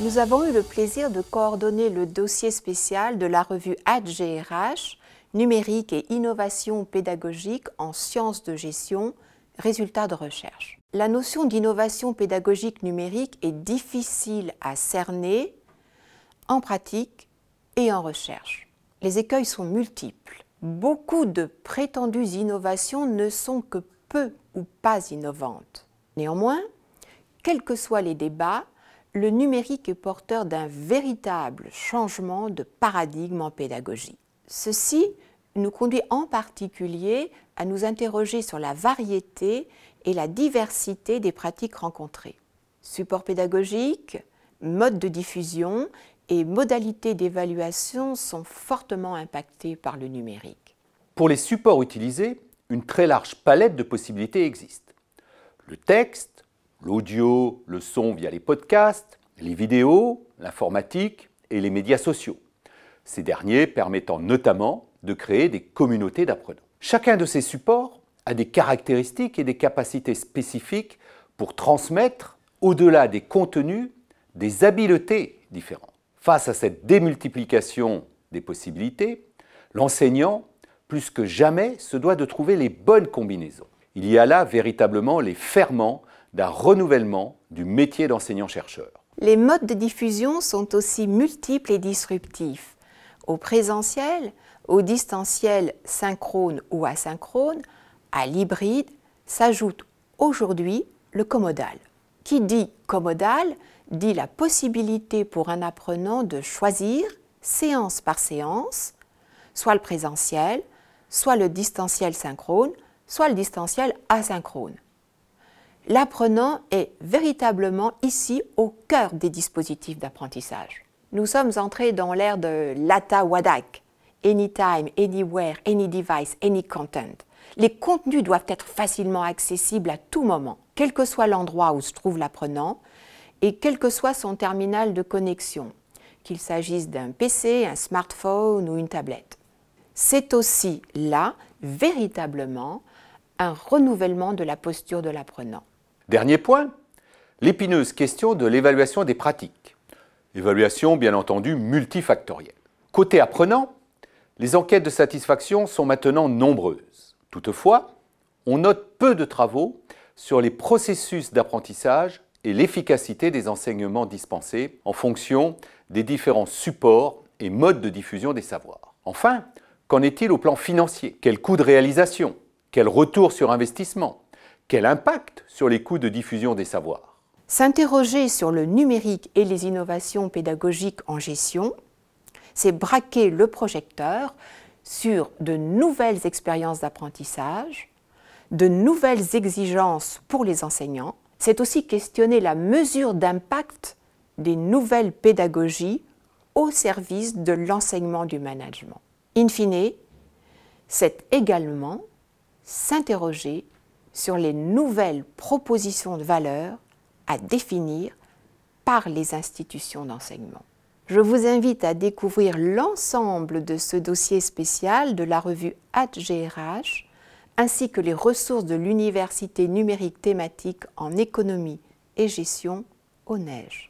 Nous avons eu le plaisir de coordonner le dossier spécial de la revue AdGRH, Numérique et innovation pédagogique en sciences de gestion, résultats de recherche. La notion d'innovation pédagogique numérique est difficile à cerner en pratique et en recherche. Les écueils sont multiples. Beaucoup de prétendues innovations ne sont que peu ou pas innovantes. Néanmoins, quels que soient les débats, le numérique est porteur d'un véritable changement de paradigme en pédagogie. Ceci nous conduit en particulier à nous interroger sur la variété et la diversité des pratiques rencontrées. Support pédagogique, mode de diffusion et modalités d'évaluation sont fortement impactés par le numérique. Pour les supports utilisés, une très large palette de possibilités existe. Le texte, l'audio, le son via les podcasts, les vidéos, l'informatique et les médias sociaux. Ces derniers permettant notamment de créer des communautés d'apprenants. Chacun de ces supports a des caractéristiques et des capacités spécifiques pour transmettre, au-delà des contenus, des habiletés différentes. Face à cette démultiplication des possibilités, l'enseignant, plus que jamais, se doit de trouver les bonnes combinaisons. Il y a là véritablement les ferments d'un renouvellement du métier d'enseignant-chercheur. Les modes de diffusion sont aussi multiples et disruptifs. Au présentiel, au distanciel synchrone ou asynchrone, à l'hybride, s'ajoute aujourd'hui le commodal. Qui dit commodal dit la possibilité pour un apprenant de choisir, séance par séance, soit le présentiel, soit le distanciel synchrone, soit le distanciel asynchrone. L'apprenant est véritablement ici au cœur des dispositifs d'apprentissage. Nous sommes entrés dans l'ère de l'ATA WADAC, Anytime, Anywhere, Any Device, Any Content. Les contenus doivent être facilement accessibles à tout moment, quel que soit l'endroit où se trouve l'apprenant et quel que soit son terminal de connexion, qu'il s'agisse d'un PC, un smartphone ou une tablette. C'est aussi là, véritablement, un renouvellement de la posture de l'apprenant. Dernier point, l'épineuse question de l'évaluation des pratiques. Évaluation bien entendu multifactorielle. Côté apprenant, les enquêtes de satisfaction sont maintenant nombreuses. Toutefois, on note peu de travaux sur les processus d'apprentissage et l'efficacité des enseignements dispensés en fonction des différents supports et modes de diffusion des savoirs. Enfin, qu'en est-il au plan financier? Quel coût de réalisation? Quel retour sur investissement? Quel impact sur les coûts de diffusion des savoirs? S'interroger sur le numérique et les innovations pédagogiques en gestion, c'est braquer le projecteur sur de nouvelles expériences d'apprentissage, de nouvelles exigences pour les enseignants. C'est aussi questionner la mesure d'impact des nouvelles pédagogies au service de l'enseignement du management. In fine, c'est également s'interroger sur les nouvelles propositions de valeur à définir par les institutions d'enseignement. Je vous invite à découvrir l'ensemble de ce dossier spécial de la revue AdGRH ainsi que les ressources de l'université numérique thématique en économie et gestion au Neige.